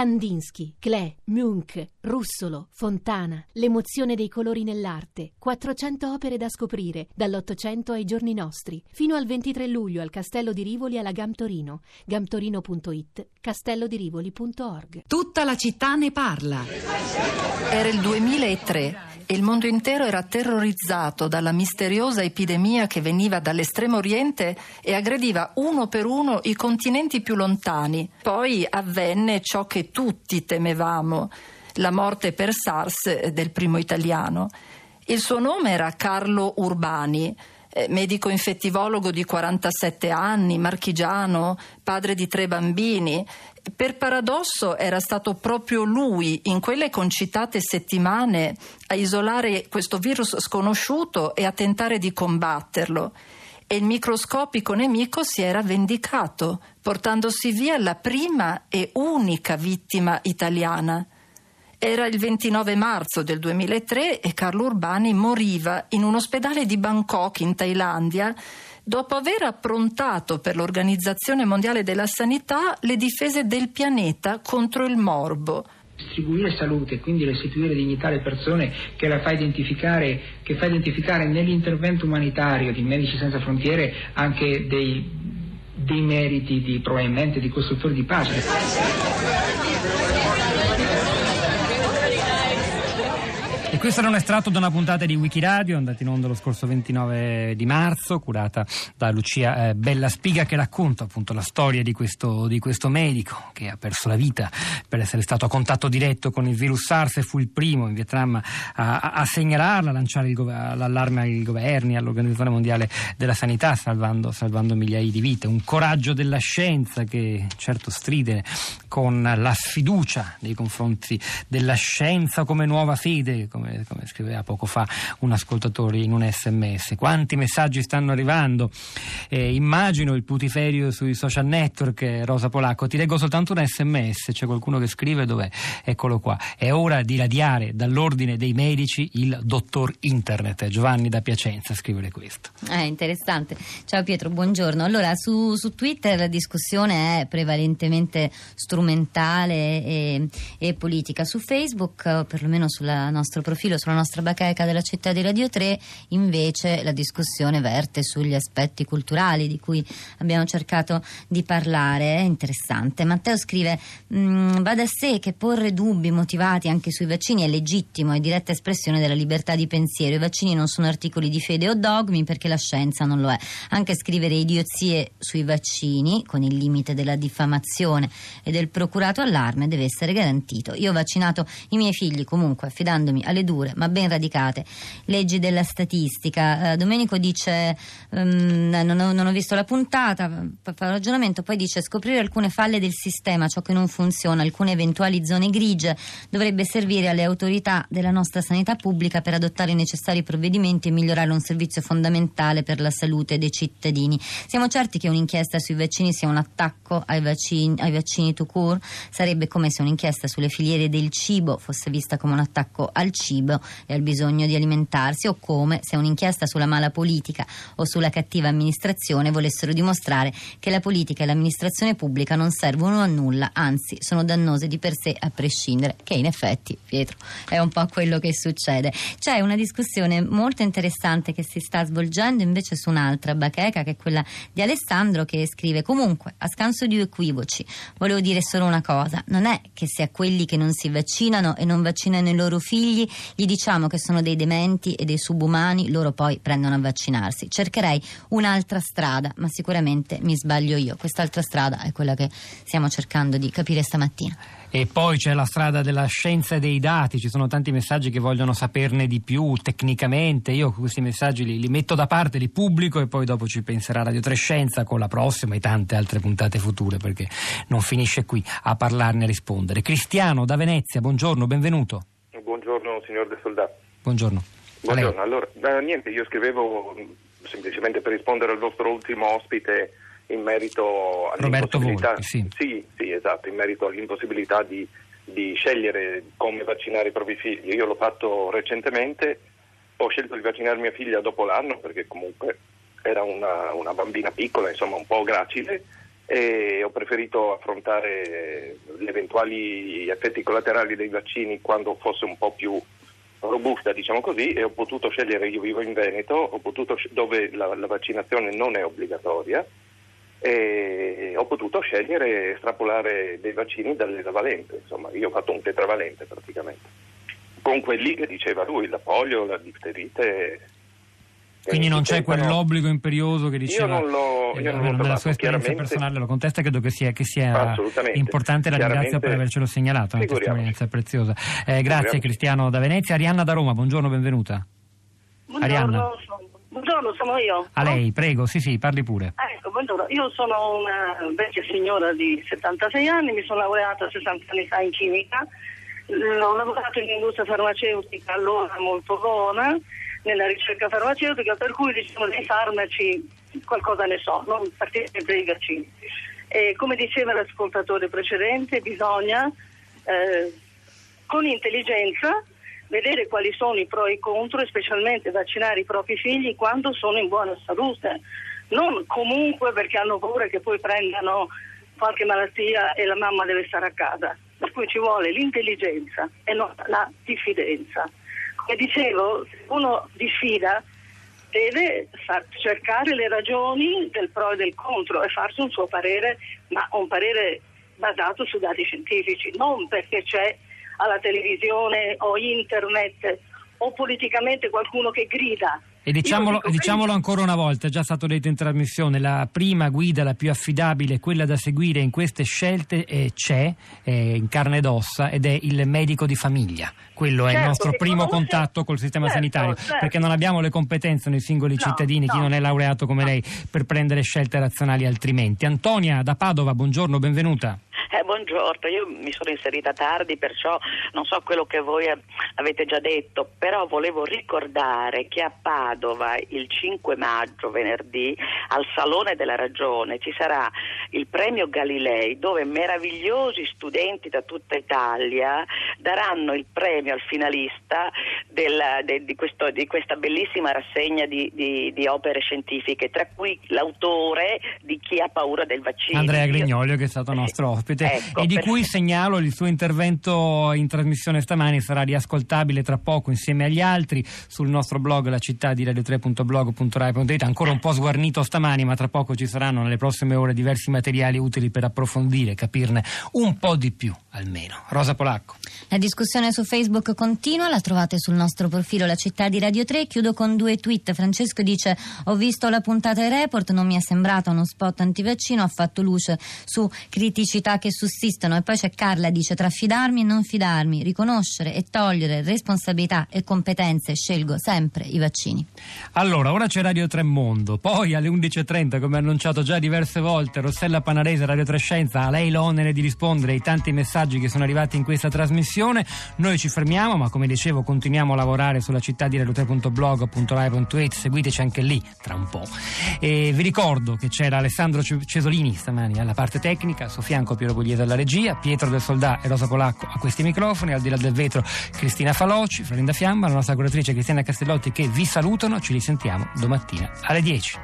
Kandinsky, Klee, Munch, Russolo, Fontana, l'emozione dei colori nell'arte, 400 opere da scoprire, dall'Ottocento ai giorni nostri, fino al 23 luglio al Castello di Rivoli alla Gam Torino, gamtorino.it, castellodirivoli.org. Tutta la città ne parla. Era il 2003 e il mondo intero era terrorizzato dalla misteriosa epidemia che veniva dall'estremo oriente e aggrediva uno per uno i continenti più lontani. Poi avvenne ciò che tutti temevamo, la morte per SARS del primo italiano. Il suo nome era Carlo Urbani eh, medico infettivologo di 47 anni, marchigiano, padre di tre bambini. Per paradosso era stato proprio lui, in quelle concitate settimane, a isolare questo virus sconosciuto e a tentare di combatterlo. E il microscopico nemico si era vendicato, portandosi via la prima e unica vittima italiana. Era il 29 marzo del 2003 e Carlo Urbani moriva in un ospedale di Bangkok in Thailandia dopo aver approntato per l'Organizzazione Mondiale della Sanità le difese del pianeta contro il morbo distribuire salute, quindi restituire dignità alle persone che la fa identificare, che fa identificare nell'intervento umanitario di Medici Senza Frontiere anche dei, dei meriti di, probabilmente di costruttori di pace. Questo era un estratto da una puntata di Wikiradio andata in onda lo scorso 29 di marzo, curata da Lucia eh, Bella Spiga, che racconta appunto la storia di questo, di questo, medico che ha perso la vita per essere stato a contatto diretto con il virus SARS e fu il primo in Vietnam a, a segnalarla, a lanciare il, l'allarme ai governi, all'Organizzazione Mondiale della Sanità, salvando, salvando migliaia di vite. Un coraggio della scienza che certo stride con la sfiducia nei confronti della scienza come nuova fede, come come, come, scriveva poco fa un ascoltatore in un sms. Quanti messaggi stanno arrivando? Eh, immagino il putiferio sui social network, Rosa Polacco. Ti leggo soltanto un sms, c'è qualcuno che scrive dov'è? Eccolo qua. È ora di radiare dall'ordine dei medici il dottor internet. Giovanni da Piacenza scrive questo. È eh, interessante. Ciao Pietro, buongiorno. Allora, su, su Twitter la discussione è prevalentemente strumentale e, e politica. Su Facebook, perlomeno sul nostro profilo, profilo sulla nostra bacheca della città di Radio 3, invece la discussione verte sugli aspetti culturali di cui abbiamo cercato di parlare. È interessante. Matteo scrive: mm, Va da sé che porre dubbi motivati anche sui vaccini è legittimo, è diretta espressione della libertà di pensiero. I vaccini non sono articoli di fede o dogmi perché la scienza non lo è. Anche scrivere idiozie sui vaccini, con il limite della diffamazione e del procurato allarme, deve essere garantito. Io ho vaccinato i miei figli comunque affidandomi alle dure ma ben radicate leggi della statistica. Eh, Domenico dice: um, non, ho, non, ho, visto la puntata, fa un ragionamento, poi dice: scoprire alcune falle del sistema, ciò che non funziona, alcune eventuali zone grigie, dovrebbe servire alle autorità della nostra sanità pubblica per adottare i necessari provvedimenti e migliorare un servizio fondamentale per la salute dei cittadini. Siamo certi che un'inchiesta sui vaccini sia un attacco ai vaccini, ai vaccini to cure? Sarebbe come se un'inchiesta sulle filiere del cibo fosse vista come un attacco al cibo cibo e al bisogno di alimentarsi o come se un'inchiesta sulla mala politica o sulla cattiva amministrazione volessero dimostrare che la politica e l'amministrazione pubblica non servono a nulla, anzi sono dannose di per sé a prescindere, che in effetti, Pietro, è un po' quello che succede. C'è una discussione molto interessante che si sta svolgendo invece su un'altra bacheca, che è quella di Alessandro che scrive comunque, a scanso di equivoci, volevo dire solo una cosa, non è che se a quelli che non si vaccinano e non vaccinano i loro figli gli diciamo che sono dei dementi e dei subumani, loro poi prendono a vaccinarsi. Cercherei un'altra strada, ma sicuramente mi sbaglio io. Quest'altra strada è quella che stiamo cercando di capire stamattina. E poi c'è la strada della scienza e dei dati, ci sono tanti messaggi che vogliono saperne di più tecnicamente, io questi messaggi li, li metto da parte, li pubblico e poi dopo ci penserà Radio 3 Scienza con la prossima e tante altre puntate future perché non finisce qui a parlarne e rispondere. Cristiano da Venezia, buongiorno, benvenuto. Buongiorno. Buongiorno, allora, niente, io scrivevo semplicemente per rispondere al vostro ultimo ospite in merito all'impossibilità, Volpi, sì. Sì, sì, esatto, in merito all'impossibilità di, di scegliere come vaccinare i propri figli. Io l'ho fatto recentemente, ho scelto di vaccinare mia figlia dopo l'anno perché comunque era una, una bambina piccola, insomma un po' gracile e ho preferito affrontare gli eventuali effetti collaterali dei vaccini quando fosse un po' più robusta, diciamo così, e ho potuto scegliere, io vivo in Veneto, potuto, dove la, la, vaccinazione non è obbligatoria, e ho potuto scegliere estrapolare dei vaccini dall'esavalente, insomma, io ho fatto un tetravalente praticamente, con quelli che diceva lui, la polio, la difterite quindi non c'è quell'obbligo imperioso che diceva io non l'ho, io non nella sua esperienza personale lo contesta credo che sia, che sia importante la ringrazio per avercelo segnalato una testimonianza preziosa. Eh, grazie Cristiano da Venezia. Arianna da Roma buongiorno benvenuta. Buongiorno, Arianna. buongiorno sono io. A lei prego sì sì parli pure. Ah, ecco, buongiorno. Io sono una vecchia signora di 76 anni mi sono laureata 60 anni fa in chimica. Ho lavorato in industria farmaceutica allora molto buona nella ricerca farmaceutica, per cui diciamo dei farmaci qualcosa ne so, non particolarmente dei vaccini. E come diceva l'ascoltatore precedente, bisogna eh, con intelligenza vedere quali sono i pro e i contro e specialmente vaccinare i propri figli quando sono in buona salute, non comunque perché hanno paura che poi prendano qualche malattia e la mamma deve stare a casa. Per cui ci vuole l'intelligenza e non la diffidenza. Come dicevo, uno diffida deve cercare le ragioni del pro e del contro e farsi un suo parere, ma un parere basato su dati scientifici, non perché c'è alla televisione o internet o politicamente qualcuno che grida e diciamolo, diciamolo, ancora una volta, è già stato detto in trasmissione, la prima guida, la più affidabile, quella da seguire in queste scelte eh, c'è eh, in carne ed ossa ed è il medico di famiglia. Quello certo, è il certo, nostro primo conosce... contatto col sistema certo, sanitario, certo. perché non abbiamo le competenze noi singoli no, cittadini, no. chi non è laureato come lei, per prendere scelte razionali altrimenti. Antonia da Padova, buongiorno, benvenuta. Eh, buongiorno, io mi sono inserita tardi, perciò non so quello che voi avete già detto, però volevo ricordare che a Padova il 5 maggio, venerdì, al Salone della Ragione ci sarà il premio Galilei dove meravigliosi studenti da tutta Italia daranno il premio al finalista del, de, di, questo, di, questa bellissima rassegna di, di, di, opere scientifiche, tra cui l'autore di Chi ha paura del vaccino. Andrea Grignolio che è stato nostro ospite ecco, e di cui segnalo il suo intervento in trasmissione stamani sarà riascoltabile tra poco insieme agli altri sul nostro blog la città di radio3.blog.rai.it ancora un po' sguarnito stamani ma tra poco ci saranno nelle prossime ore diversi materiali utili per approfondire, capirne un po' di più almeno. Rosa Polacco. La discussione su Facebook continua, la trovate sul nostro profilo La città di Radio 3. Chiudo con due tweet. Francesco dice: Ho visto la puntata del report, non mi è sembrato uno spot antivaccino, ha fatto luce su criticità che sussistono. E poi c'è Carla, dice: Tra fidarmi e non fidarmi, riconoscere e togliere responsabilità e competenze, scelgo sempre i vaccini. Allora, ora c'è Radio 3 Mondo, poi alle 11.30, come annunciato già diverse volte, Rossella Panarese, Radio 3 Scienza, a lei l'onere di rispondere ai tanti messaggi che sono arrivati in questa trasmissione. Noi ci fermiamo, ma come dicevo, continuiamo a lavorare sulla città di radio3.blog.rai.it. Seguiteci anche lì tra un po'. E vi ricordo che c'era Alessandro Cesolini stamani alla parte tecnica, a suo fianco Piero Pugliese alla regia, Pietro del Soldà e Rosa Polacco a questi microfoni, al di là del vetro Cristina Faloci, Florinda Fiamma, la nostra curatrice Cristiana Castellotti che vi salutano, ci risentiamo domattina alle 10.